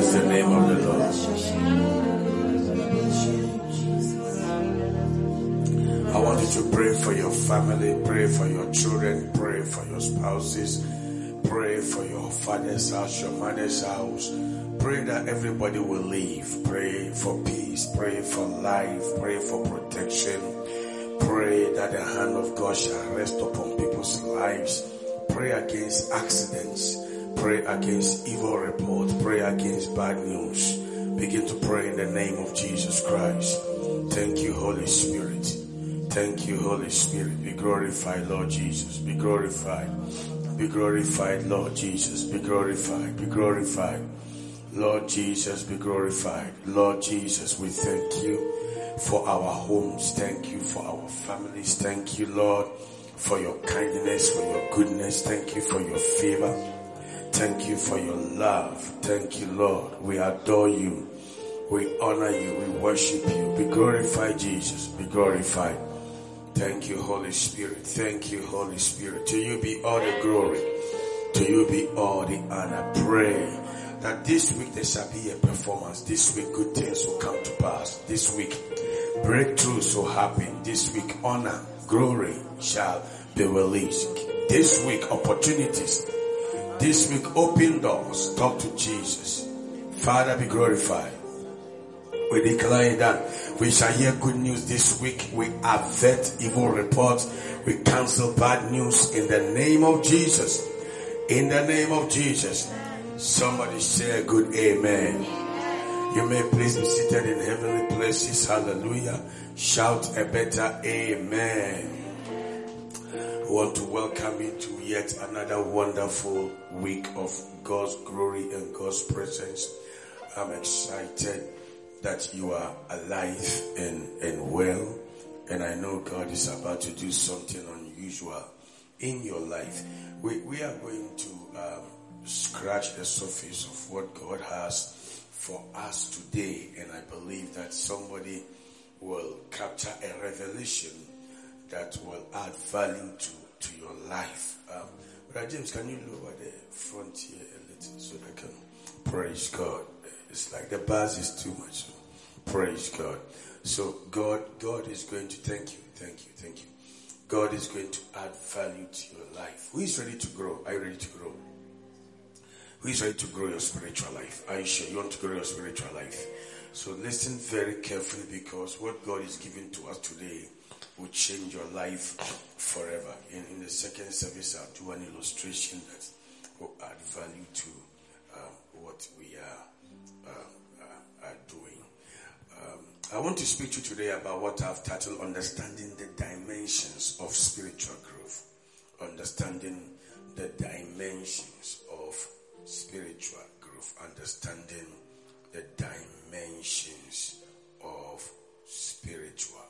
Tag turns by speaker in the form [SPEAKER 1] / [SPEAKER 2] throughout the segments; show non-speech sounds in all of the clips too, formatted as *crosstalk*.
[SPEAKER 1] Bless the name of the Lord. I want you to pray for your family, pray for your children, pray for your spouses, pray for your father's house, your mother's house. Pray that everybody will live. Pray for peace. Pray for life. Pray for protection. Pray that the hand of God shall rest upon people's lives. Pray against accidents. Pray against evil reports. Pray against bad news. Begin to pray in the name of Jesus Christ. Thank you, Holy Spirit. Thank you, Holy Spirit. Be glorified, Lord Jesus. Be glorified. Be glorified, Lord Jesus. Be glorified. Be glorified. Lord Jesus, be glorified. Lord Jesus, we thank you for our homes. Thank you for our families. Thank you, Lord, for your kindness, for your goodness. Thank you for your favor. Thank you for your love. Thank you, Lord. We adore you. We honor you. We worship you. Be glorified, Jesus. Be glorified. Thank you, Holy Spirit. Thank you, Holy Spirit. To you be all the glory. To you be all the honor. Pray that this week there shall be a performance. This week good things will come to pass. This week breakthroughs will happen. This week honor, glory shall be released. This week opportunities. This week open doors. Talk to Jesus. Father be glorified. We declare that we shall hear good news this week. We avert evil reports. We cancel bad news in the name of Jesus. In the name of Jesus. Somebody say a good amen. You may please be seated in heavenly places. Hallelujah. Shout a better amen. Want to welcome you to yet another wonderful week of God's glory and God's presence. I'm excited that you are alive and, and well. And I know God is about to do something unusual in your life. We, we are going to um, scratch the surface of what God has for us today. And I believe that somebody will capture a revelation that will add value to, to your life. Um, Brother James, can you lower the front here a little so that I can praise God? It's like the buzz is too much. So praise God. So God, God is going to thank you, thank you, thank you. God is going to add value to your life. Who is ready to grow? Are you ready to grow? Who is ready to grow your spiritual life? Are you sure you want to grow your spiritual life? So listen very carefully because what God is giving to us today will change your life forever. In, in the second service, I'll do an illustration that will add value to um, what we are, uh, uh, are doing. Um, I want to speak to you today about what I've titled Understanding the Dimensions of Spiritual Growth. Understanding the dimensions of spiritual growth. Understanding the dimensions of spiritual.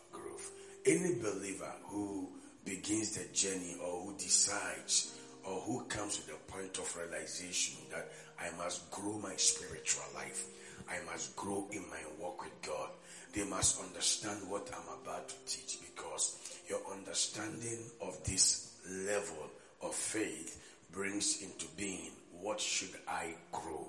[SPEAKER 1] Any believer who begins the journey or who decides or who comes to the point of realization that I must grow my spiritual life, I must grow in my walk with God, they must understand what I'm about to teach because your understanding of this level of faith brings into being what should I grow?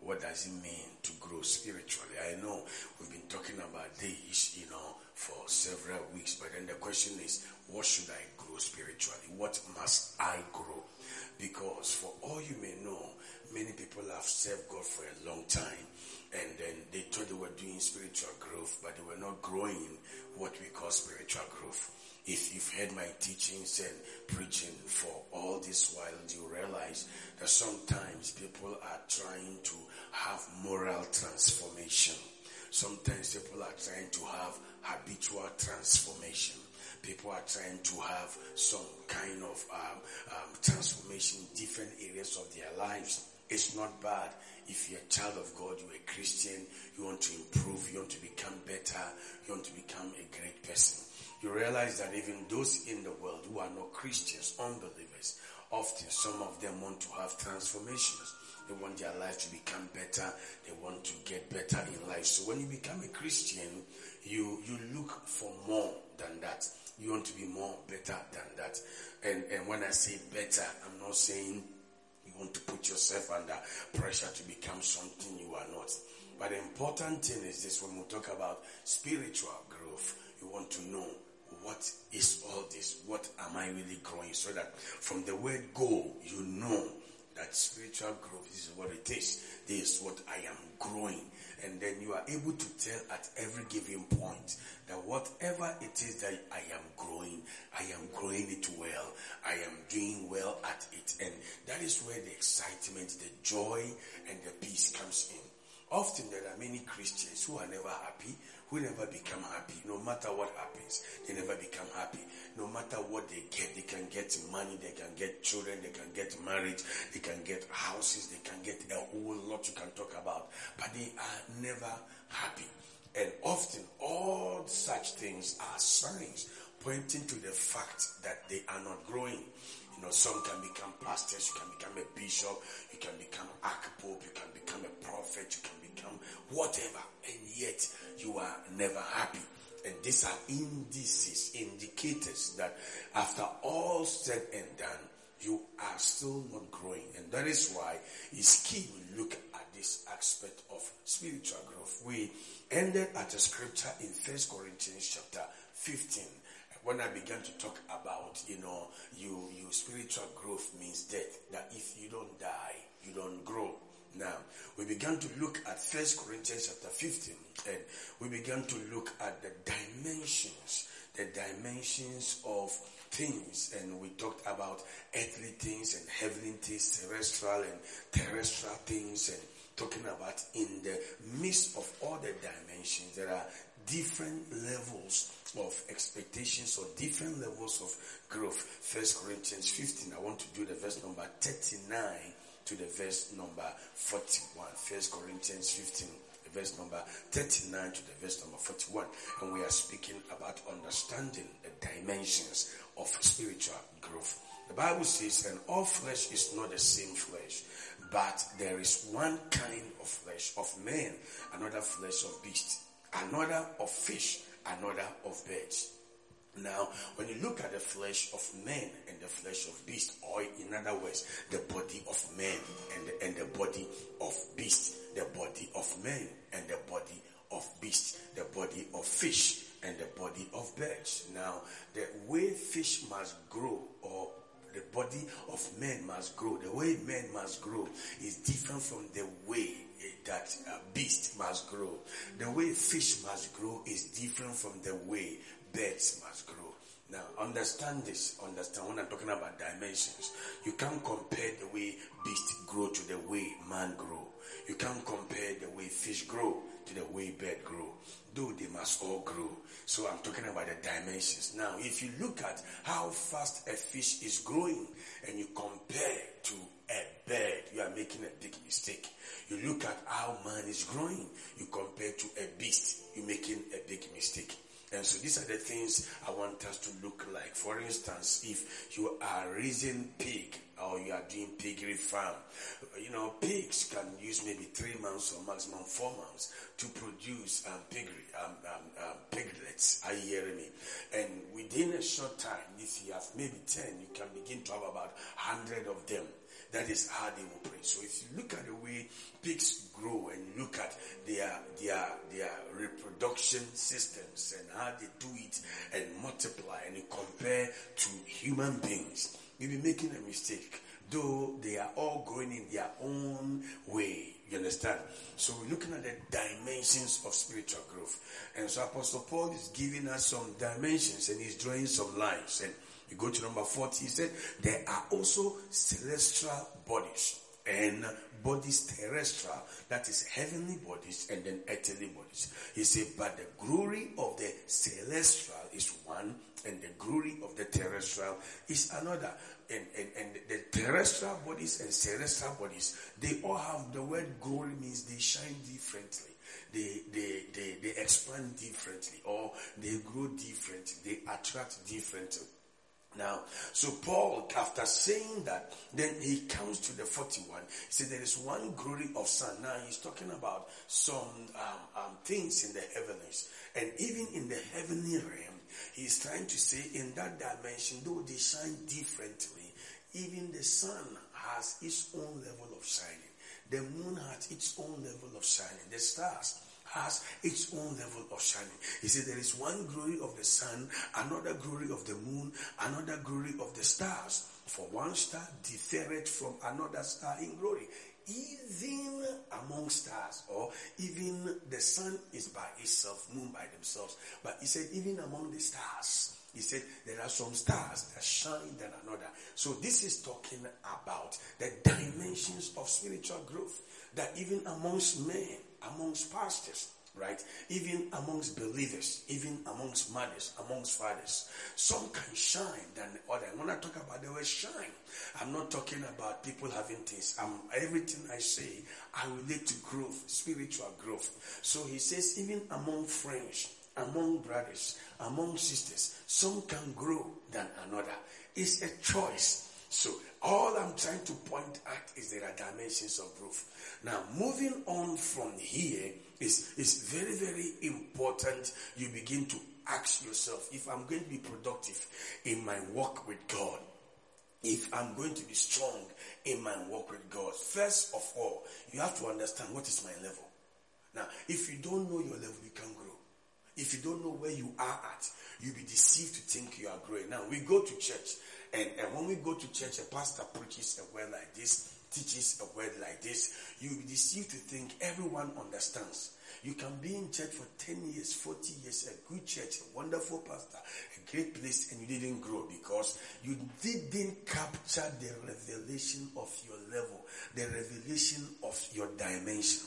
[SPEAKER 1] What does it mean to grow spiritually? I know we've been talking about this, you know, for several weeks, but then the question is, what should I grow spiritually? What must I grow? Because for all you may know, many people have served God for a long time and then they thought they were doing spiritual growth, but they were not growing what we call spiritual growth. If you've heard my teachings and preaching for all this while, you realize that sometimes people are trying to have moral transformation. Sometimes people are trying to have habitual transformation. People are trying to have some kind of um, um, transformation in different areas of their lives. It's not bad. If you're a child of God, you're a Christian, you want to improve, you want to become better, you want to become a great person. You realize that even those in the world who are not Christians, unbelievers, often some of them want to have transformations. They want their life to become better. They want to get better in life. So when you become a Christian, you, you look for more than that. You want to be more better than that. And, and when I say better, I'm not saying you You want to put yourself under pressure to become something you are not. But the important thing is this when we talk about spiritual growth, you want to know what is all this? What am I really growing? So that from the word go, you know that spiritual growth is what it is. This is what I am growing. And then you are able to tell at every given point that whatever it is that I am growing, I am growing it well. I am doing well at it. And that is where the excitement, the joy, and the peace comes in. Often there are many Christians who are never happy, who never become happy. No matter what happens, they never become happy. No matter what they get, they can get money, they can get children, they can get married, they can get houses, they can get a whole lot you can talk about, but they are never happy. And often all such things are signs pointing to the fact that they are not growing. You know, some can become pastors, you can become a bishop, you can become archpope, you can become a prophet, you can become whatever, and yet you are never happy. And these are indices, indicators that after all said and done, you are still not growing. And that is why it's key we look at this aspect of spiritual growth. We ended at a scripture in First Corinthians chapter 15 when I began to talk about, you know, you, you spiritual growth means death. That if you don't die, you don't grow. Now, we began to look at First Corinthians chapter 15 and we began to look at the dimensions, the dimensions of things and we talked about earthly things and heavenly things, terrestrial and terrestrial things and talking about in the midst of all the dimensions, there are different levels of expectations or different levels of growth. First Corinthians 15, I want to do the verse number 39 to the verse number 41. First Corinthians 15, verse number 39 to the verse number 41. And we are speaking about understanding the dimensions of spiritual growth. The Bible says, and all flesh is not the same flesh, but there is one kind of flesh of man, another flesh of beast, another of fish, another of birds. Now, when you look at the flesh of man and the flesh of beast, or in other words, the body of man and the, and the body of beast, the body of man and the body of beast, the body of fish and the body of birds. Now, the way fish must grow or the body of man must grow, the way man must grow is different from the way that a beast must grow. The way fish must grow is different from the way birds must grow. Now, understand this. Understand when I'm talking about dimensions. You can't compare the way beasts grow to the way man grow. You can't compare the way fish grow to the way bird grow. Though they must all grow. So I'm talking about the dimensions. Now, if you look at how fast a fish is growing and you compare to a bird, you are making a big mistake. You look at how man is growing, you compare to a beast, you're making a big mistake. And so these are the things I want us to look like. For instance, if you are raising pig or you are doing piggery farm, you know, pigs can use maybe three months or maximum four months to produce um, piggery, um, um, um, piglets. Are you hearing me? And within a short time, if you have maybe 10, you can begin to have about 100 of them. That is how they will operate. So if you look at the way pigs grow and look at their their their reproduction systems and how they do it and multiply and you compare to human beings, you'll be making a mistake. Though they are all growing in their own way. You understand? So we're looking at the dimensions of spiritual growth. And so Apostle Paul is giving us some dimensions and he's drawing some lines. And you go to number 40, he said, there are also celestial bodies and bodies terrestrial, that is heavenly bodies and then earthly bodies. He said, but the glory of the celestial is one and the glory of the terrestrial is another. And, and, and the terrestrial bodies and celestial bodies, they all have the word glory means they shine differently. They, they, they, they expand differently or they grow differently. They attract differently. Now, so Paul, after saying that, then he comes to the 41. He said there is one glory of sun. Now he's talking about some um, um, things in the heavens. And even in the heavenly realm, he's trying to say in that dimension, though they shine differently, even the sun has its own level of shining. The moon has its own level of shining. The stars has its own level of shining. He said there is one glory of the sun, another glory of the moon, another glory of the stars. For one star differeth from another star in glory. Even among stars, or even the sun is by itself, moon by themselves. But he said, even among the stars, he said there are some stars that shine than another. So this is talking about the dimensions of spiritual growth that even amongst men, amongst pastors, right? Even amongst believers, even amongst mothers, amongst fathers, some can shine than other. When I talk about the word shine, I'm not talking about people having things. I'm, everything I say, I relate to growth, spiritual growth. So he says, even among friends, among brothers, among sisters, some can grow than another. It's a choice. So all I'm trying to point at is there are dimensions of growth. Now, moving on from here is, is very, very important. You begin to ask yourself, if I'm going to be productive in my walk with God, if I'm going to be strong in my walk with God, first of all, you have to understand what is my level. Now, if you don't know your level, you can't grow. If you don't know where you are at, you'll be deceived to think you are growing. Now, we go to church, and, and when we go to church, a pastor preaches a word like this, teaches a word like this, you'll be deceived to think everyone understands. You can be in church for 10 years, 40 years, a good church, a wonderful pastor, a great place, and you didn't grow because you didn't capture the revelation of your level, the revelation of your dimension.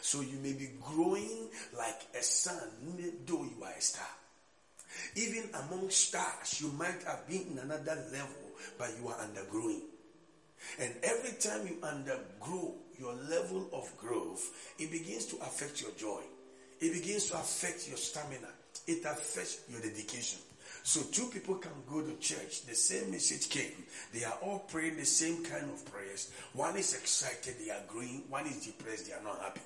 [SPEAKER 1] So you may be growing like a sun, though you are a star. Even among stars, you might have been in another level, but you are undergrowing. And every time you undergrow your level of growth, it begins to affect your joy. It begins to affect your stamina. It affects your dedication. So two people can go to church. The same message came. They are all praying the same kind of prayers. One is excited, they are growing. One is depressed, they are not happy.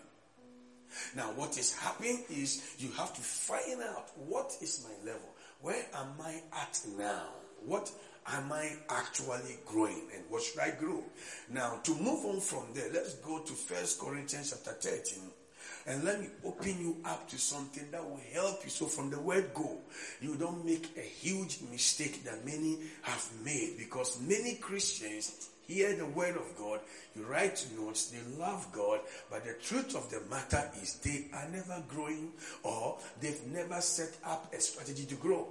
[SPEAKER 1] Now, what is happening is you have to find out what is my level. Where am I at now? What am I actually growing and what should I grow? Now, to move on from there, let's go to First Corinthians chapter 13 and let me open you up to something that will help you. So from the word go, you don't make a huge mistake that many have made because many Christians hear the word of God, you write notes, they love God, but the truth of the matter is they are never growing or they've never set up a strategy to grow.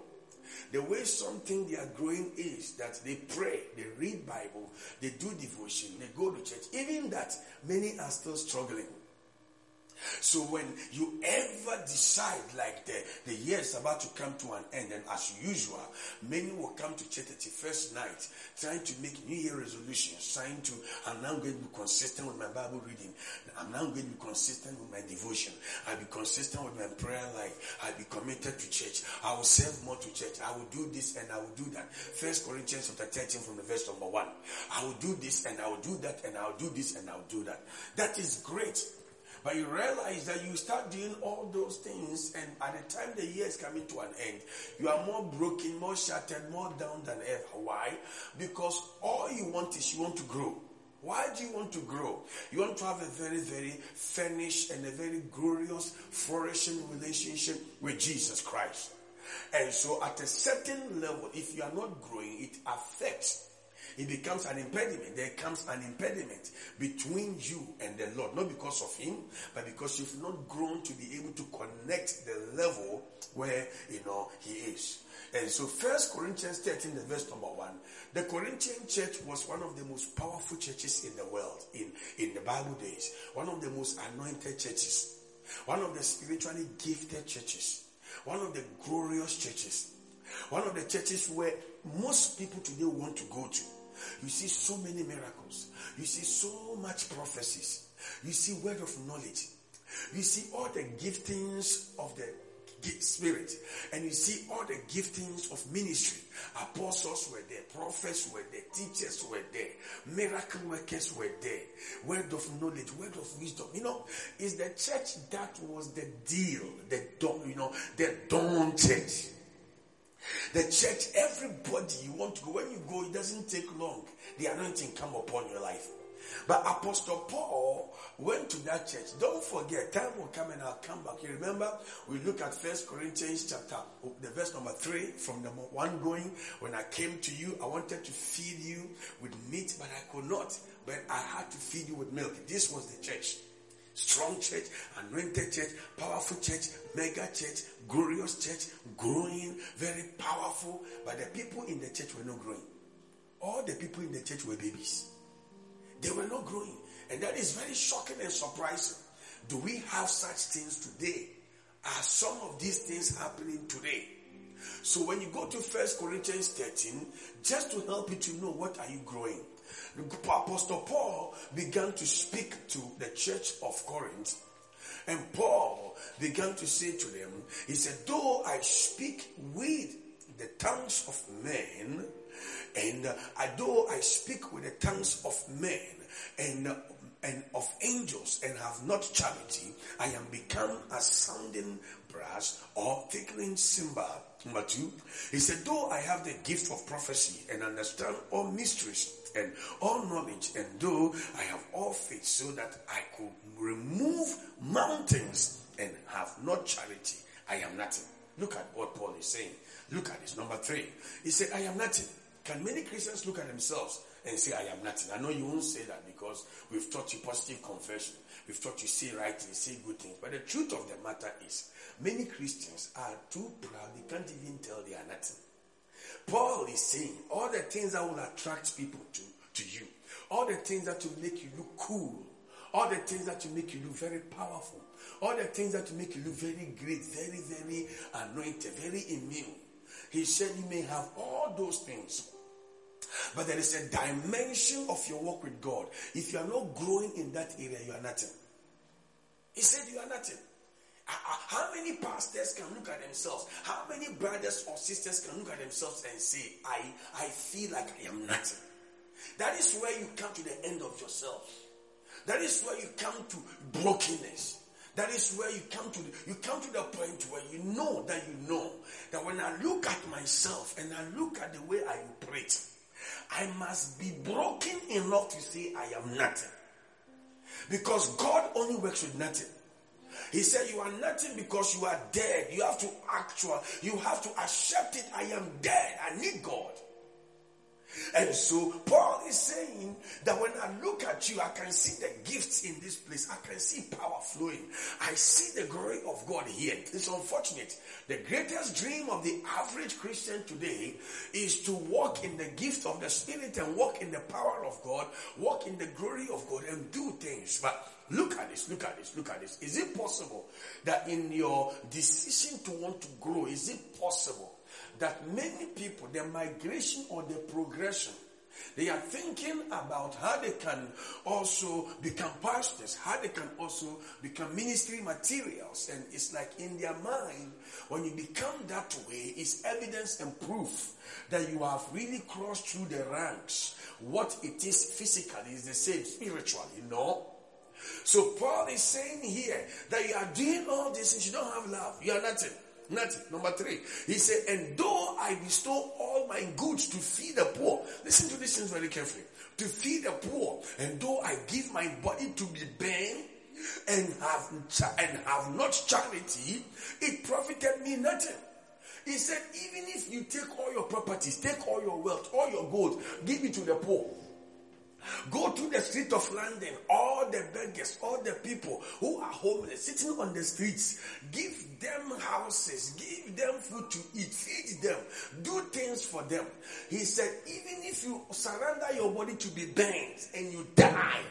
[SPEAKER 1] The way something they are growing is that they pray, they read Bible, they do devotion, they go to church. Even that, many are still struggling. So when you ever decide, like the, the year is about to come to an end, and as usual, many will come to church at the first night, trying to make New Year resolutions, trying to, I'm now going to be consistent with my Bible reading. I'm now going to be consistent with my devotion. I'll be consistent with my prayer life. I'll be committed to church. I will serve more to church. I will do this and I will do that. First Corinthians chapter 13 from the verse number 1. I will do this and I will do that and I will do this and I will do that. That is great. But you realize that you start doing all those things, and at the time the year is coming to an end, you are more broken, more shattered, more down than ever. Why? Because all you want is you want to grow. Why do you want to grow? You want to have a very, very finished and a very glorious, flourishing relationship with Jesus Christ. And so at a certain level, if you are not growing, it affects it becomes an impediment. There comes an impediment between you and the Lord. Not because of Him, but because you've not grown to be able to connect the level where, you know, He is. And so First Corinthians 13, the verse number 1, the Corinthian church was one of the most powerful churches in the world in, in the Bible days. One of the most anointed churches. One of the spiritually gifted churches. One of the glorious churches. One of the churches where most people today want to go to. You see so many miracles. You see so much prophecies. You see word of knowledge. You see all the giftings of the spirit and you see all the giftings of ministry apostles were there prophets were there teachers were there miracle workers were there word of knowledge word of wisdom you know is the church that was the deal the dawn you know the dawn church The church, everybody you want to go, when you go, it doesn't take long. The anointing come upon your life. But Apostle Paul went to that church. Don't forget, time will come and I'll come back. You remember, we look at First Corinthians chapter, the verse number three, from the one going. When I came to you, I wanted to feed you with meat, but I could not. But I had to feed you with milk. This was the church. Strong church, anointed church, powerful church, mega church, glorious church, growing, very powerful. But the people in the church were not growing. All the people in the church were babies. They were not growing. And that is very shocking and surprising. Do we have such things today? Are some of these things happening today? So when you go to First Corinthians 13, just to help you to know what are you growing. Apostle Paul began to speak to the church of Corinth. And Paul began to say to them, he said, though I speak with the tongues of men, and uh, though I speak with the tongues of men and and of angels and have not charity, I am become a sounding brass or tickling cymbal. Number two, he said, though I have the gift of prophecy and understand all mysteries and all knowledge, and though I have all faith so that I could remove mountains and have not charity, I am nothing. Look at what Paul is saying. Look at this. Number three. He said, I am nothing. Can many Christians look at themselves and say, I am nothing? I know you won't say that because we've taught you positive confession. We've taught you say right things, say good things. But the truth of the matter is, many Christians are too proud. They can't even tell they are nothing. Paul is saying all the things that will attract people to, to you, all the things that will make you look cool, all the things that will make you look very powerful, all the things that will make you look very great, very, very anointed, very immune. He said you may have all those things, but there is a dimension of your work with God. If you are not growing in that area, you are nothing. He said you are nothing. Ah, ah, how many pastors can look at themselves? How many brothers or sisters can look at themselves and say, I, I feel like I am nothing? That is where you come to the end of yourself. That is where you come to brokenness. That is where you come to the, you come to the point where you know that you know that when I look at myself and I look at the way I operate, I must be broken enough to say I am nothing. Because God only works with nothing. He said, You are nothing because you are dead. You have to actual, you have to accept it. I am dead. I need God. And so Paul is saying that when I look at you, I can see the gifts in this place. I can see power flowing. I see the glory of God here. It's unfortunate. The greatest dream of the average Christian today is to walk in the gift of the Spirit and walk in the power of God, walk in the glory of God and do things. But Look at this, look at this, look at this. Is it possible that in your decision to want to grow, is it possible that many people, the migration or the progression, they are thinking about how they can also become pastors, how they can also become ministry materials. And it's like in their mind, when you become that way, it's evidence and proof that you have really crossed through the ranks. What it is physically is the same spiritually, know? So Paul is saying here that you are doing all this and you don't have love. You are nothing. Nothing. Number three, he said, and though I bestow all my goods to feed the poor, listen to this things very carefully. To feed the poor, and though I give my body to be burned and have and have not charity, it profited me nothing. He said, even if you take all your properties, take all your wealth, all your gold, give it to the poor. Go to the street of London, all the beggars, all the people who are homeless, sitting on the streets. Give them houses, give them food to eat, feed them, do things for them. He said, even if you surrender your body to be burned and you die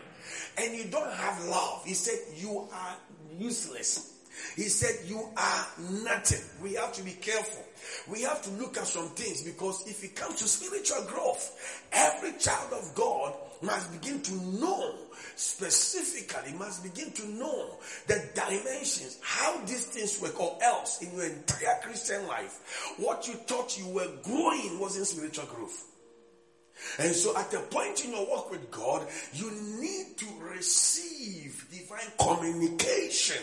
[SPEAKER 1] and you don't have love, he said, you are useless. He said, You are nothing. We have to be careful. We have to look at some things because if it comes to spiritual growth, every child of God must begin to know specifically, must begin to know the dimensions, how these things work, or else in your entire Christian life, what you thought you were growing wasn't spiritual growth. And so at a point in your walk with God, you need to receive divine communication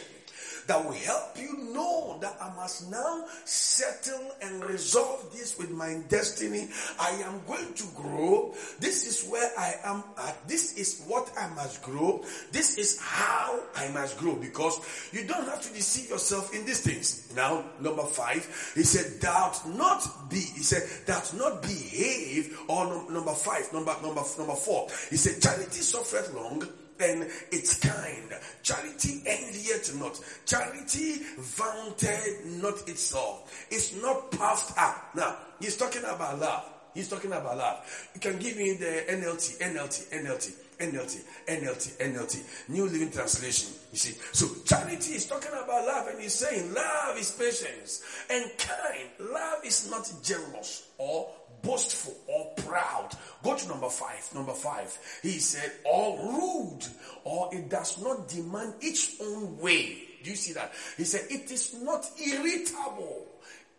[SPEAKER 1] that will help you know that I must now settle and resolve this with my destiny. I am going to grow. This is where I am at. This is what I must grow. This is how I must grow because you don't have to deceive yourself in these things. Now, number five, he said, doubt not be. He said, doubt not behave. Or number five, number, number, number four, he said, charity suffereth long and it's kind. Charity envieth not. Charity vaunted not itself. It's not puffed up. Now, he's talking about love. He's talking about love. You can give me the NLT, NLT, NLT, NLT, NLT, NLT, New Living Translation. You see, so charity is talking about love, and he's saying love is patience and kind. Love is not jealous or boastful or proud. Go to number five. Number five. He said, or rude, or it does not demand its own way. Do you see that? He said, it is not irritable.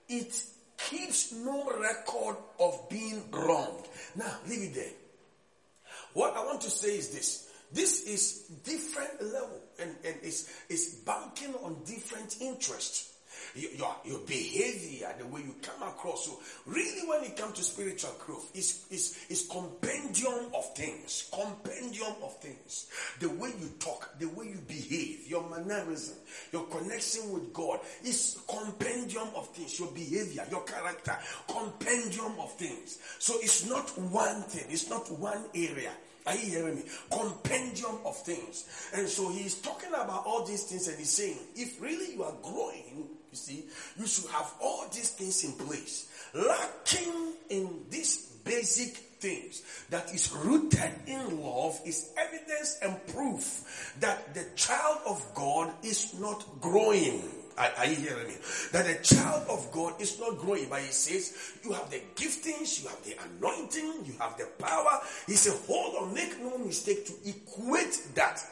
[SPEAKER 1] It keeps no record of being wronged. Now, leave it there. What I want to say is this. This is different level and, and it's, it's banking on different interests your, your behavior, the way you come across. So really when it comes to spiritual growth, it's compendium of things. Compendium of things. The way you talk, the way you behave, your mannerism, your connection with God is compendium of things. Your behavior, your character, compendium of things. So it's not one thing. It's not one area. Are you hearing me? Compendium of things. And so he's talking about all these things and he's saying, if really you are growing, you see, you should have all these things in place. Lacking in these basic things that is rooted in love is evidence and proof that the child of God is not growing. Are, you hearing me? That the child of God is not growing, but he says, you have the giftings, you have the anointing, you have the power. He said, hold on, make no mistake to equate that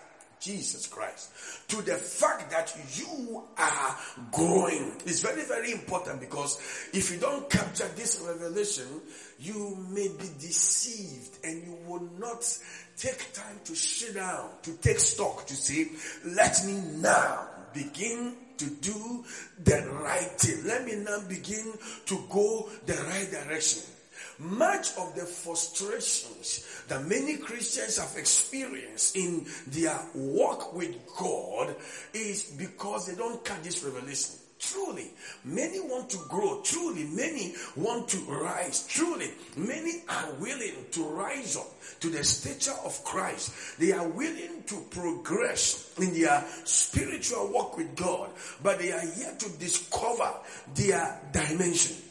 [SPEAKER 1] Jesus Christ to the fact that you are growing is very, very important because if you don't capture this revelation, you may be deceived and you will not take time to sit down, to take stock, to say, let me now begin to do the right thing. Let me now begin to go the right direction. Much of the frustrations that many Christians have experienced in their walk with God is because they don't catch this revelation. Truly, many want to grow. Truly, many want to rise. Truly, many are willing to rise up to the stature of Christ. They are willing to progress in their spiritual walk with God, but they are yet to discover their dimension.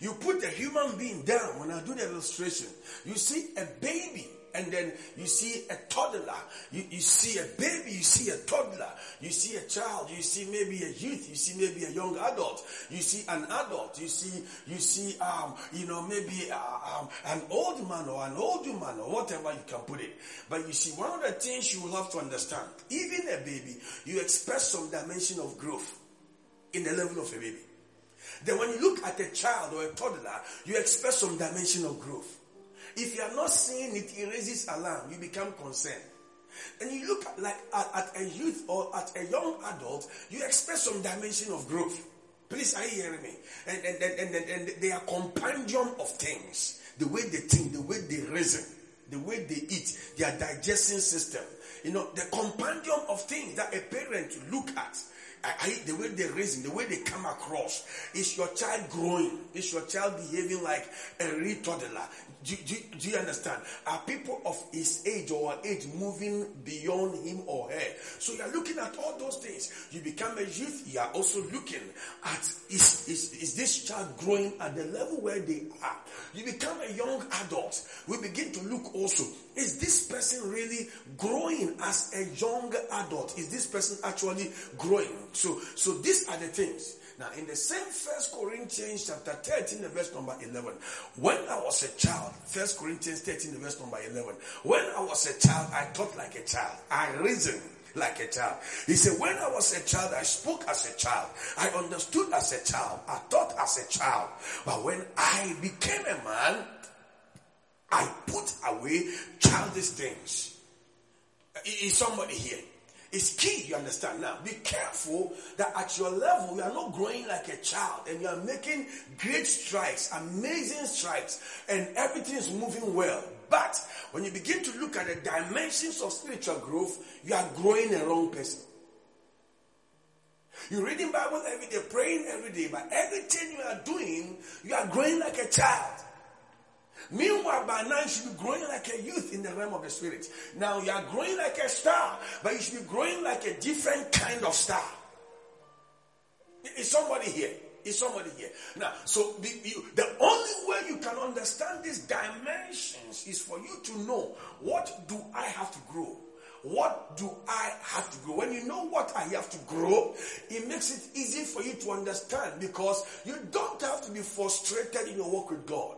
[SPEAKER 1] You put a human being down when I do the illustration. You see a baby and then you see a toddler. You, you see a baby, you see a toddler. You see a child, you see maybe a youth, you see maybe a young adult. You see an adult, you see, you see, um, you know, maybe uh, um, an old man or an old woman or whatever you can put it. But you see, one of the things you will have to understand, even a baby, you expect some dimension of growth in the level of a baby. Then when you look at a child or a toddler, you expect some dimension of growth. If you are not seeing it, it raises alarm. You become concerned. And you look at, like at, at, a youth or at a young adult, you expect some dimension of growth. Please, are you hearing me? And, and, and, and, and they are compendium of things. The way they think, the way they reason, the way they eat, their digestion system. You know, the compendium of things that a parent look at I, the way they raise him, the way they come across, is your child growing? Is your child behaving like a real toddler? Do, do, do, you understand? Are people of his age or age moving beyond him or her? So you are looking at all those things. You become a youth, you are also looking at is, is, is this child growing at the level where they are? You become a young adult. We begin to look also, is this person really growing as a young adult? Is this person actually growing? So, so these are the things. Now, in the same First Corinthians chapter 13, the verse number 11, when I was a child, First Corinthians 13, the verse number 11, when I was a child, I thought like a child. I reasoned like a child. He said, when I was a child, I spoke as a child. I understood as a child. I thought as a child. But when I became a man, I put away childish things. Uh, is somebody here? Is key, you understand? Now, be careful that at your level, you are not growing like a child and you are making great strides, amazing strides, and everything is moving well. But when you begin to look at the dimensions of spiritual growth, you are growing a wrong person. You're reading Bible every day, praying every day, but everything you are doing, you are growing like a child. Meanwhile, by now you should be growing like a youth in the realm of the spirit. Now you are growing like a star, but you should be growing like a different kind of star. Is somebody here? Is somebody here? Now, so the, you, the only way you can understand these dimensions is for you to know what do I have to grow? What do I have to grow? When you know what I have to grow, it makes it easy for you to understand because you don't have to be frustrated in your work with God.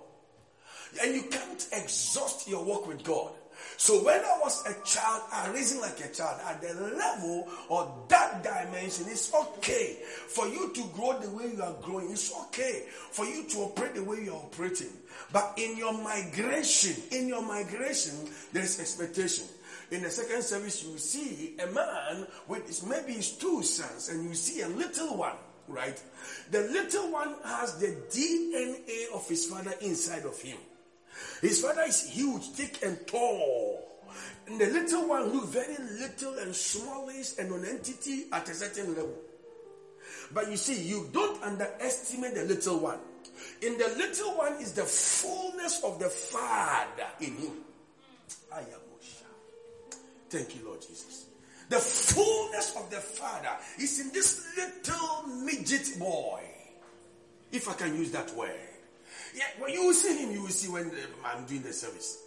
[SPEAKER 1] And you can't exhaust your work with God. So when I was a child, I reasoned like a child. At the level or that dimension, it's okay for you to grow the way you are growing. It's okay for you to operate the way you are operating. But in your migration, in your migration, there is expectation. In the second service, you see a man with maybe his two sons, and you see a little one right? The little one has the DNA of his father inside of him. His father is huge, thick, and tall. And the little one looks very little and smallish and an entity at a certain level. But you see, you don't underestimate the little one. In the little one is the fullness of the Father in him. I am Moshe. Thank you, Lord Jesus. The fullness of the Father is in this little midget boy. If I can use that word. Yeah, when you will see him, you will see when I'm doing the service.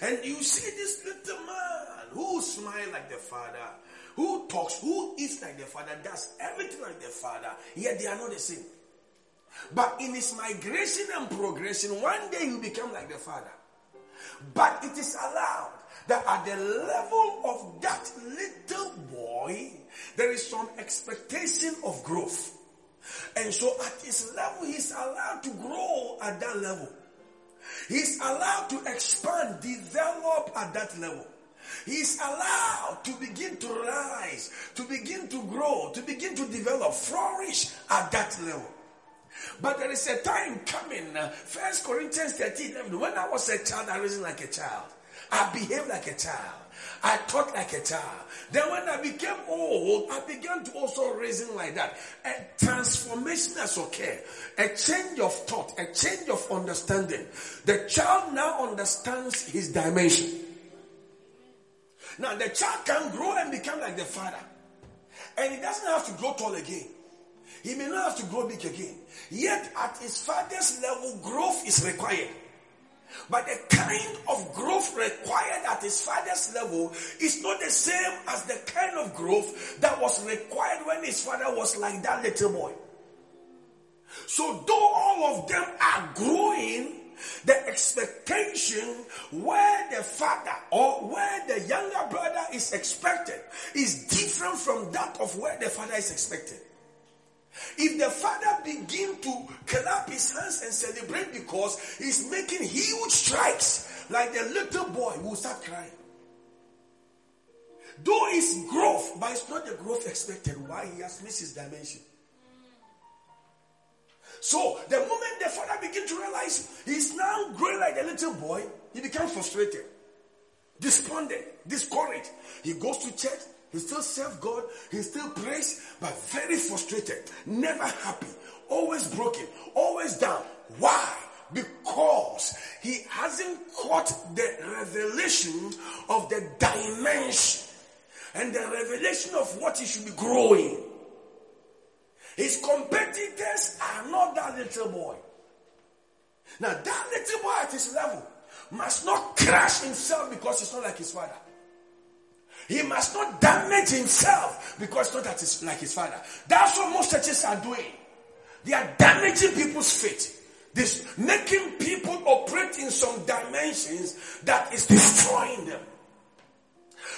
[SPEAKER 1] And you see this little man who smiles like the father, who talks, who eats like the father, does everything like the father, yet they are not the same. But in his migration and progression, one day you become like the father. But it is allowed that at the level of that little boy, there is some expectation of growth. And so at his level, he's allowed to grow at that level. He's allowed to expand, develop at that level. He's allowed to begin to rise, to begin to grow, to begin to develop, flourish at that level. But there is a time coming, uh, First Corinthians 13, 11, when I was a child, I was like a child. I behaved like a child. I thought like a child. Then when I became old, I began to also reason like that. A transformation has occurred. A change of thought, a change of understanding. The child now understands his dimension. Now the child can grow and become like the father. And he doesn't have to grow tall again. He may not have to grow big again. Yet at his father's level, growth is required. But the kind of growth required at his father's level is not the same as the kind of growth that was required when his father was like that little boy. So though all of them are growing, the expectation where the father or where the younger brother is expected is different from that of where the father is expected. If the father begin to clap his hands and celebrate because he's making huge strides, like the little boy will start crying. Though it's growth, but it's not the growth expected. Why? He has missed his dimension. So the moment the father begin to realize he's now growing like a little boy, he becomes frustrated, despondent, discouraged. He goes to church, he still serves God. He still prays, but very frustrated, never happy, always broken, always down. Why? Because he hasn't caught the revelation of the dimension and the revelation of what he should be growing. His competitors are not that little boy. Now, that little boy at his level must not crash himself because he's not like his father. He must not damage himself because not that like his father. That's what most churches are doing. They are damaging people's faith. This making people operate in some dimensions that is destroying them.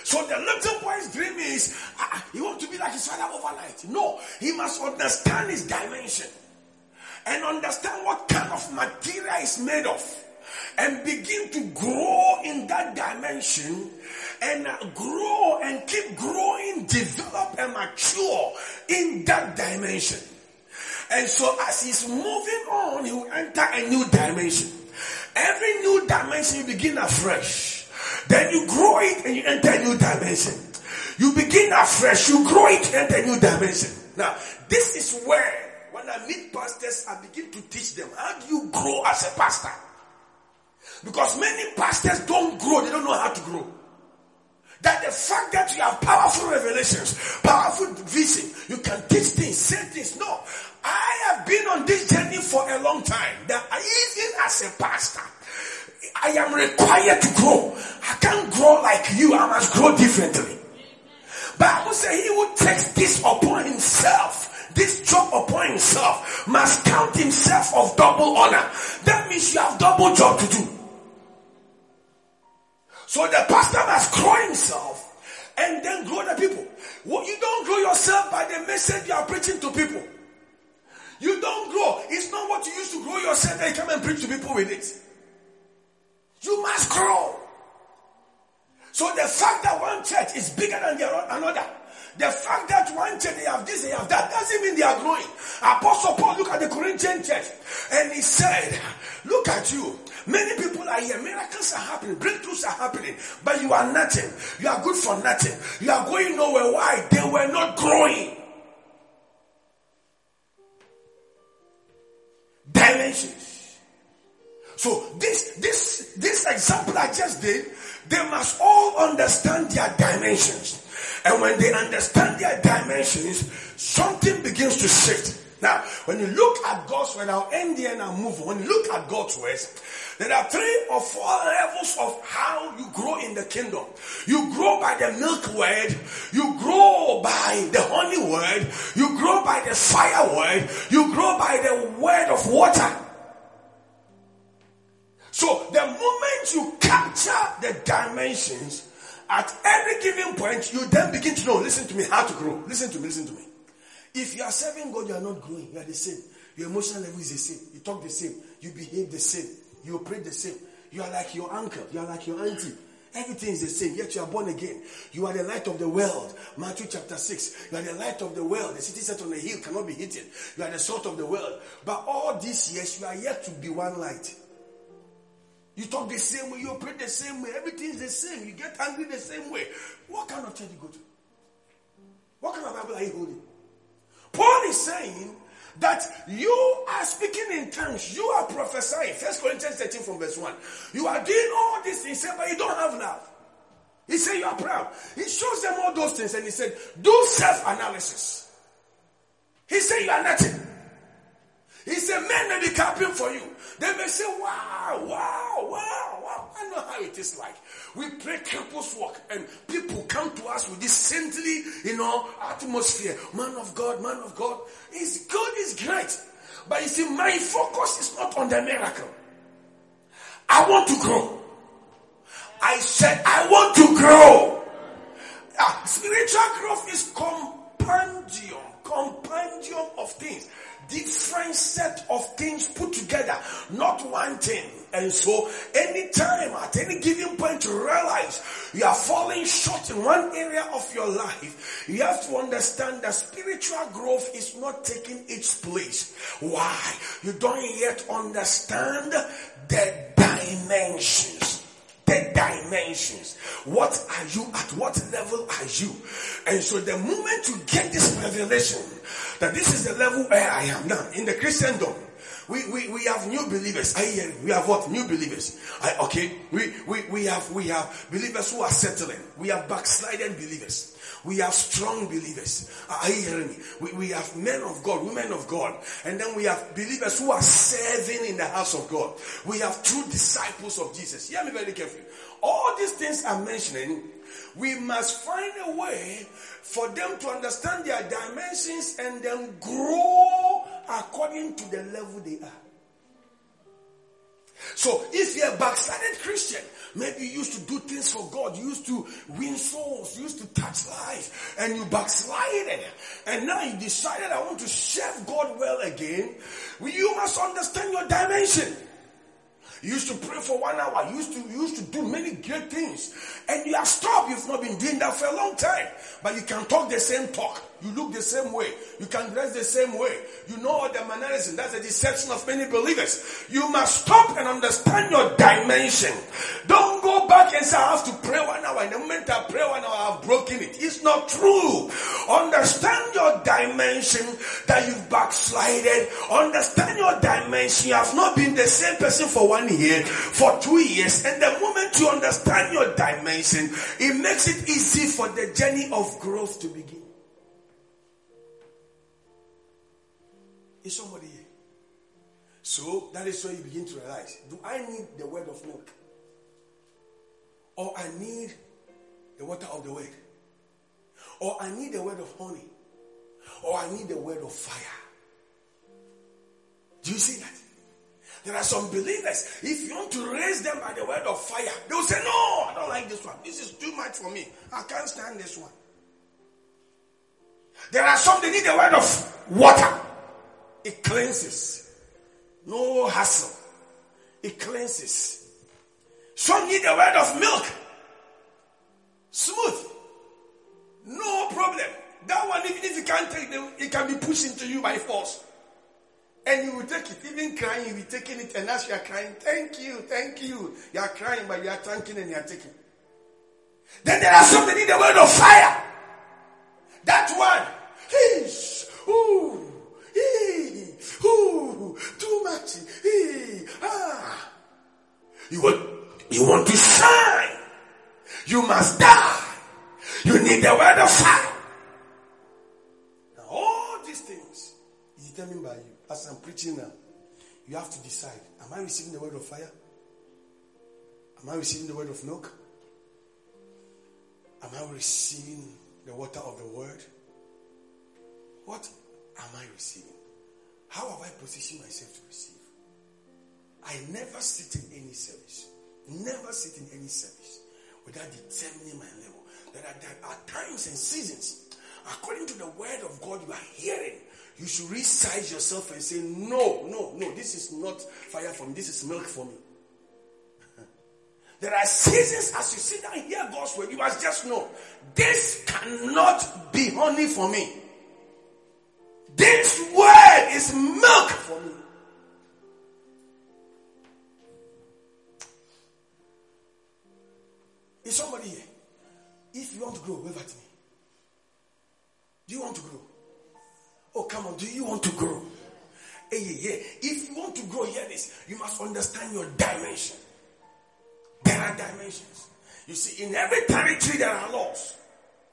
[SPEAKER 1] So the little boy's dream is uh, he wants to be like his father overnight. No, he must understand his dimension and understand what kind of material is made of and begin to grow in that dimension and grow and keep growing, develop and mature in that dimension. And so as he's moving on, he will enter a new dimension. Every new dimension you begin afresh. Then you grow it and you enter a new dimension. You begin afresh, you grow it, enter a new dimension. Now, this is where when I meet pastors, I begin to teach them how do you grow as a pastor. Because many pastors don't grow, they don't know how to grow. That the fact that you have powerful revelations, powerful vision, you can teach things, say things. No, I have been on this journey for a long time. That even as a pastor, I am required to grow. I can't grow like you. I must grow differently. Bible says he who takes this upon himself, this job upon himself, must count himself of double honor. That means you have double job to do. So the pastor must grow himself and then grow the people. You don't grow yourself by the message you are preaching to people. You don't grow. It's not what you used to grow yourself that you come and preach to people with it. You must grow. So the fact that one church is bigger than the another, the fact that one church they have this, they have that, doesn't mean they are growing. Apostle Paul look at the Corinthian church and he said, look at you. Many people are here. Miracles are happening. Breakthroughs are happening. But you are nothing. You are good for nothing. You are going nowhere. Why? They were not growing. Dimensions. So this, this, this example I just did, they must all understand their dimensions. And when they understand their dimensions, something begins to shift. Now, when you look at God's word, I'll end here and I'll move. When you look at God's words, there are three or four levels of how you grow in the kingdom. You grow by the milk word, you grow by the honey word, you grow by the fire word, you grow by the word of water. So the moment you capture the dimensions, at every given point, you then begin to know, listen to me, how to grow. Listen to me, listen to me. If you are serving God, you are not growing. You are the same. Your emotional level is the same. You talk the same. You behave the same. You pray the same. You are like your uncle. You are like your auntie. Everything is the same, yet you are born again. You are the light of the world. Matthew chapter 6. You are the light of the world. The city set on a hill cannot be hidden. You are the salt of the world. But all these years, you are yet to be one light. You talk the same way, you pray the same way, everything is the same. You get angry the same way. What kind of church you go to? What kind of Bible are you holding? Paul is saying that you are speaking in tongues, you are prophesying. First Corinthians 13 from verse 1. You are doing all these things, but you don't have love. He said you are proud. He shows them all those things and he said, do self-analysis. He said you are nothing. He said men may be clapping for you. They may say, wow, wow, wow, wow. I know how it is like. We pray campus work and people come to us with this saintly, you know, atmosphere. Man of God, man of God. It's good, it's great. But you see, my focus is not on the miracle. I want to grow. I said, I want to grow. Ah, spiritual growth is compendium, compendium of things different set of things put together, not one thing. And so, anytime at any given point you realize you are falling short in one area of your life, you have to understand that spiritual growth is not taking its place. Why? You don't yet understand the dimensions the dimensions. What are you at? What level are you? And so the moment you get this revelation that this is the level where I am now in the Christendom, we, we, we have new believers. We have what? New believers. I, okay. We, we, we have, we have believers who are settling. We have backsliding believers. We have strong believers. Are you hearing me? We, we have men of God, women of God. And then we have believers who are serving in the house of God. We have true disciples of Jesus. Hear me very carefully. All these things I'm mentioning, we must find a way for them to understand their dimensions and then grow according to the level they are. So if you're a backslided Christian, maybe you used to do things for God, you used to win souls, you used to touch lives, and you backslided, and now you decided I want to serve God well again, you must understand your dimension. You used to pray for one hour. You used to, you used to do many great things. And you have stopped. You've not been doing that for a long time. But you can talk the same talk. You look the same way. You can dress the same way. You know all the mannerism. That's the deception of many believers. You must stop and understand your dimension. Don't go back and say, I have to pray one hour. And the moment I pray one hour, I've broken it. It's not true. Understand your dimension that you've backslided. Understand your dimension. You have not been the same person for one year, for two years. And the moment you understand your dimension, it makes it easy for the journey of growth to begin. Is somebody here? So that is where you begin to realize do I need the word of milk? Or I need the water of the word? Or I need the word of honey? Or I need the word of fire? Do you see that? There are some believers, if you want to raise them by the word of fire, they will say, No, I don't like this one. This is too much for me. I can't stand this one. There are some, they need the word of water. It cleanses. No hassle. It cleanses. Some need the word of milk. Smooth. No problem. That one, even if you can't take it, it can be pushed into you by force. And you will take it. Even crying, you will be taking it. And as you are crying, thank you, thank you. You are crying, but you are thanking and you are taking. Then there are some that need the word of fire. That one. Heesh. Ooh. Hey, ooh, too much. Hey, ah. You want, you want to shine. You must die. You need the word of fire. Now, all these things is determined by you. As I'm preaching now, you have to decide Am I receiving the word of fire? Am I receiving the word of milk? Am I receiving the water of the word? What am I receiving? How have I positioned myself to receive? I never sit in any service, never sit in any service without determining my level. There are, there are times and seasons, according to the word of God you are hearing, you should resize yourself and say, No, no, no, this is not fire for me, this is milk for me. *laughs* there are seasons as you sit down and hear God's word, you must just know this cannot be honey for me. This word is milk for me. Is somebody here? If you want to grow, wave at me. Do you want to grow? Oh, come on. Do you want to grow? Hey, yeah, yeah. If you want to grow, hear this. You must understand your dimension. There are dimensions. You see, in every territory there are laws.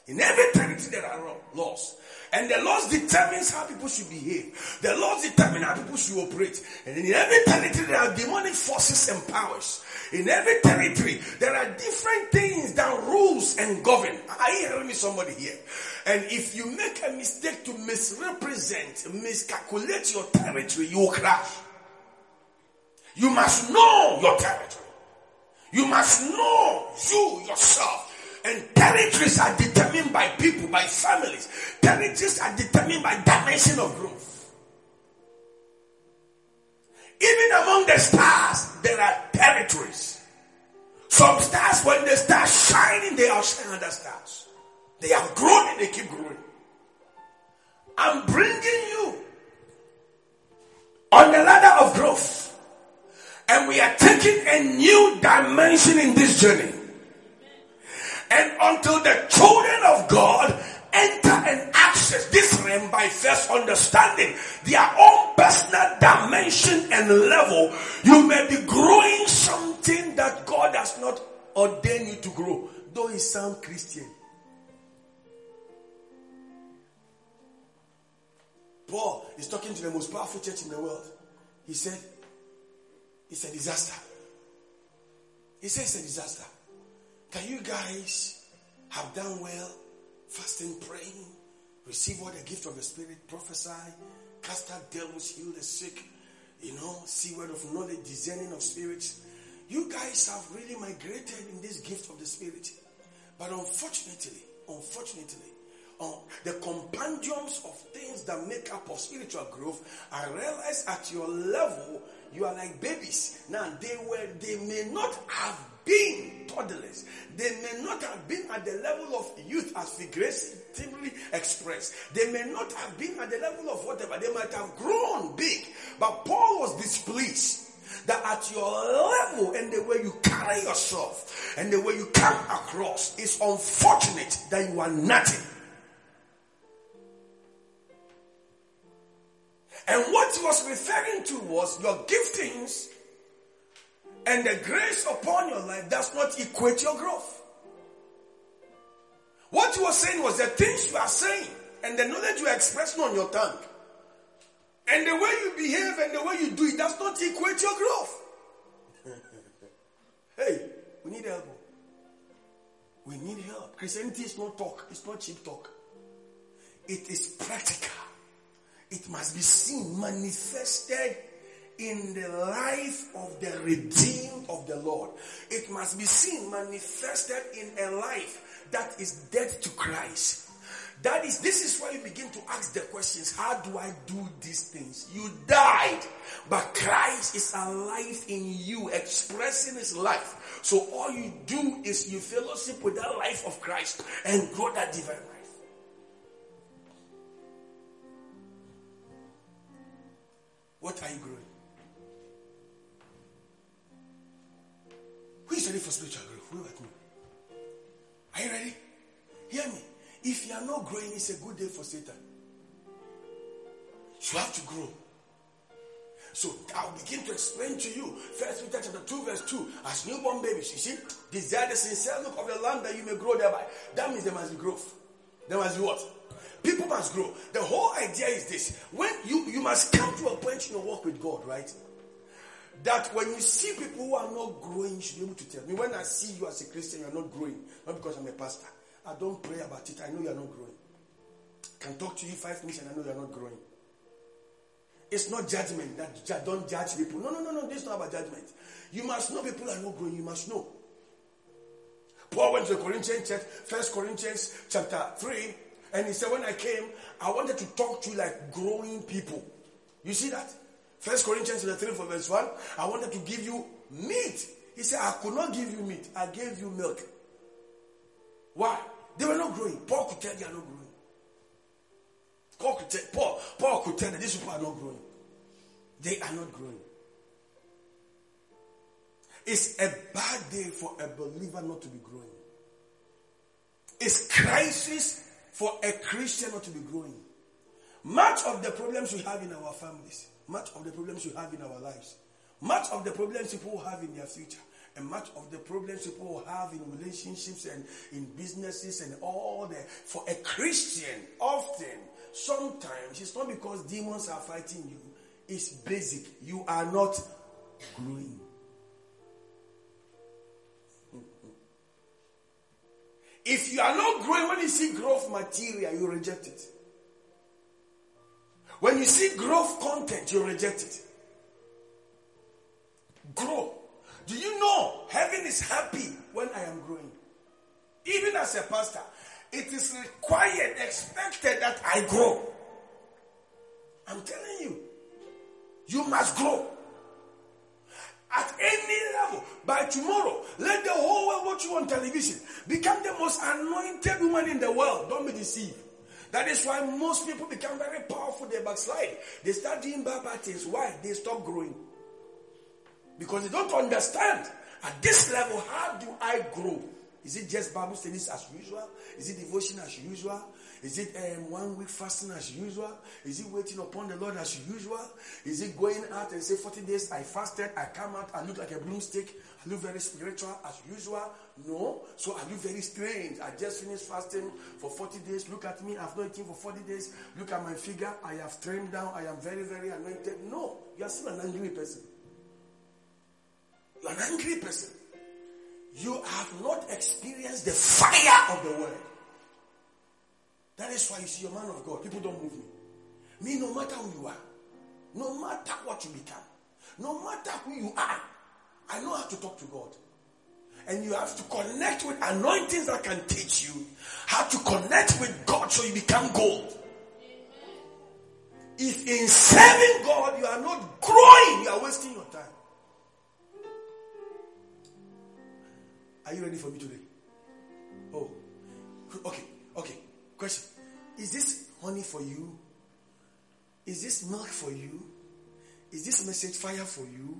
[SPEAKER 1] In every territory there are laws. And the laws determines how people should behave. The laws determine how people should operate. And in every territory there are demonic forces and powers. In every territory there are different things that rules and govern. Are you hearing me somebody here? And if you make a mistake to misrepresent, miscalculate your territory, you will crash. You must know your territory. You must know you yourself. And territories are determined by people, by families. Territories are determined by dimension of growth. Even among the stars, there are territories. Some stars, when they start shining, they outshine other stars. They have grown and they keep growing. I'm bringing you on the ladder of growth. And we are taking a new dimension in this journey. And until the children of God enter and access this realm by first understanding their own personal dimension and level, you may be growing something that God has not ordained you to grow, though you sound Christian. Paul is talking to the most powerful church in the world. He said, It's a disaster. He said, It's a disaster. Can you guys have done well, fasting, praying, receive all the gift of the Spirit, prophesy, cast out devils, heal the sick, you know, see word of knowledge, discerning of spirits? You guys have really migrated in this gift of the Spirit. But unfortunately, unfortunately, uh, the compendiums of things that make up of spiritual growth, I realize at your level, you are like babies. Now they were, they may not have been toddlers. They may not have been at the level of youth as figuratively expressed. They may not have been at the level of whatever. They might have grown big. But Paul was displeased that at your level and the way you carry yourself and the way you come across is unfortunate that you are nothing. And what he was referring to was your giftings and the grace upon your life does not equate your growth. What you was saying was the things you are saying and the knowledge you are expressing on your tongue and the way you behave and the way you do it does not equate your growth. *laughs* hey, we need help. We need help. Christianity is not talk, it's not cheap talk. It is practical. It must be seen, manifested in the life of the redeemed of the Lord. It must be seen, manifested in a life that is dead to Christ. That is, this is why you begin to ask the questions how do I do these things? You died, but Christ is alive in you, expressing his life. So all you do is you fellowship with that life of Christ and grow that divine life. What are you growing? Ready for spiritual growth? Who at me? Are you ready? Hear me. If you are not growing, it's a good day for Satan. You have to grow. So I'll begin to explain to you. First Peter chapter 2, verse 2. As newborn babies, you see, desire the sincere look of the lamb that you may grow thereby. That means there must be growth. There must be what? People must grow. The whole idea is this. When you you must come to a point in your walk with God, right? That when you see people who are not growing, you should be able to tell me. When I see you as a Christian, you are not growing, not because I'm a pastor. I don't pray about it. I know you are not growing. I can talk to you five minutes and I know you are not growing. It's not judgment that don't judge people. No, no, no, no. This is not about judgment. You must know people are not growing. You must know. Paul went to the Corinthian church, First Corinthians chapter 3, and he said, When I came, I wanted to talk to you like growing people. You see that? First Corinthians chapter 3 verse 1. I wanted to give you meat. He said, I could not give you meat. I gave you milk. Why? They were not growing. Paul could tell they are not growing. Paul could tell, Paul, Paul could tell that these people are not growing. They are not growing. It's a bad day for a believer not to be growing. It's crisis for a Christian not to be growing. Much of the problems we have in our families, much of the problems we have in our lives, much of the problems people have in their future and much of the problems people have in relationships and in businesses and all that, for a Christian, often, sometimes, it's not because demons are fighting you, it's basic. You are not growing. If you are not growing, when you see growth material, you reject it. When you see growth content, you reject it. Grow. Do you know heaven is happy when I am growing? Even as a pastor, it is required, expected that I grow. I'm telling you, you must grow. At any level, by tomorrow, let the whole world watch you on television. Become the most anointed woman in the world. Don't be deceived. That is why most people become very powerful. They backslide. They start doing bad, things. Why? They stop growing. Because they don't understand at this level, how do I grow? Is it just Bible studies as usual? Is it devotion as usual? Is it um, one week fasting as usual? Is it waiting upon the Lord as usual? Is it going out and say 40 days I fasted, I come out, I look like a broomstick, I look very spiritual as usual? No. So I look very strange. I just finished fasting for 40 days. Look at me, I've not eaten for 40 days. Look at my figure, I have trimmed down, I am very, very anointed. No, you are still an angry person. You're an angry person. You have not experienced the fire of the word. That is why you see a man of God. People don't move me. Me, no matter who you are, no matter what you become, no matter who you are, I know how to talk to God. And you have to connect with anointings that can teach you how to connect with God so you become gold. If in serving God you are not growing, you are wasting your time. Are you ready for me today? Oh, okay, okay. Question Is this honey for you? Is this milk for you? Is this message fire for you?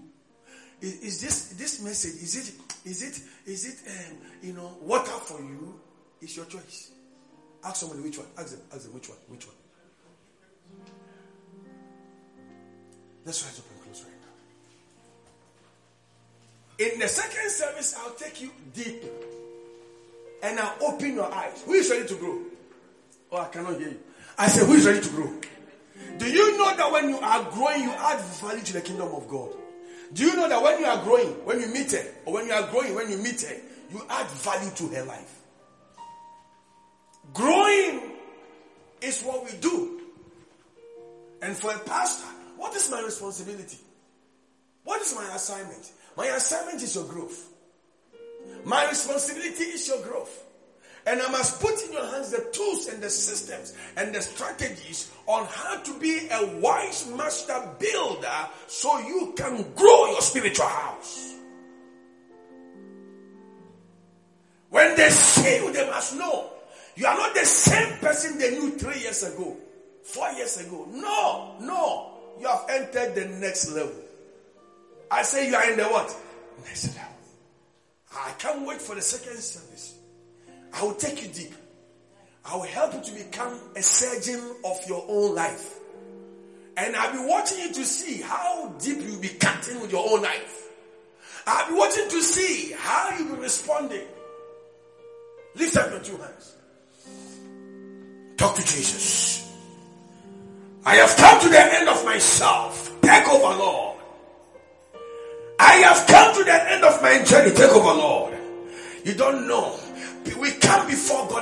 [SPEAKER 1] Is, is this this message? Is it is it is it um, you know water for you? It's your choice. Ask somebody which one. Ask them. Ask them which one. Which one. Let's rise up and close right now. In the second service, I'll take you deep and I'll open your eyes. Who is ready to grow? Oh, I cannot hear you. I said, Who is ready to grow? Do you know that when you are growing, you add value to the kingdom of God? Do you know that when you are growing, when you meet her, or when you are growing, when you meet her, you add value to her life? Growing is what we do. And for a pastor, what is my responsibility? What is my assignment? My assignment is your growth. My responsibility is your growth. And I must put in your hands the tools and the systems and the strategies on how to be a wise master builder so you can grow your spiritual house. When they see you, they must know you are not the same person they knew three years ago, four years ago. No, no. You have entered the next level. I say you are in the what? Next level. I can't wait for the second service. I will take you deep. I will help you to become a surgeon of your own life. And I'll be watching you to see how deep you'll be cutting with your own knife. I'll be watching to see how you'll be responding. Lift up your two hands. Talk to Jesus. I have come to the end of myself. Take over, Lord. I have come to the end of my journey. Take over, Lord. You don't know. We come before God.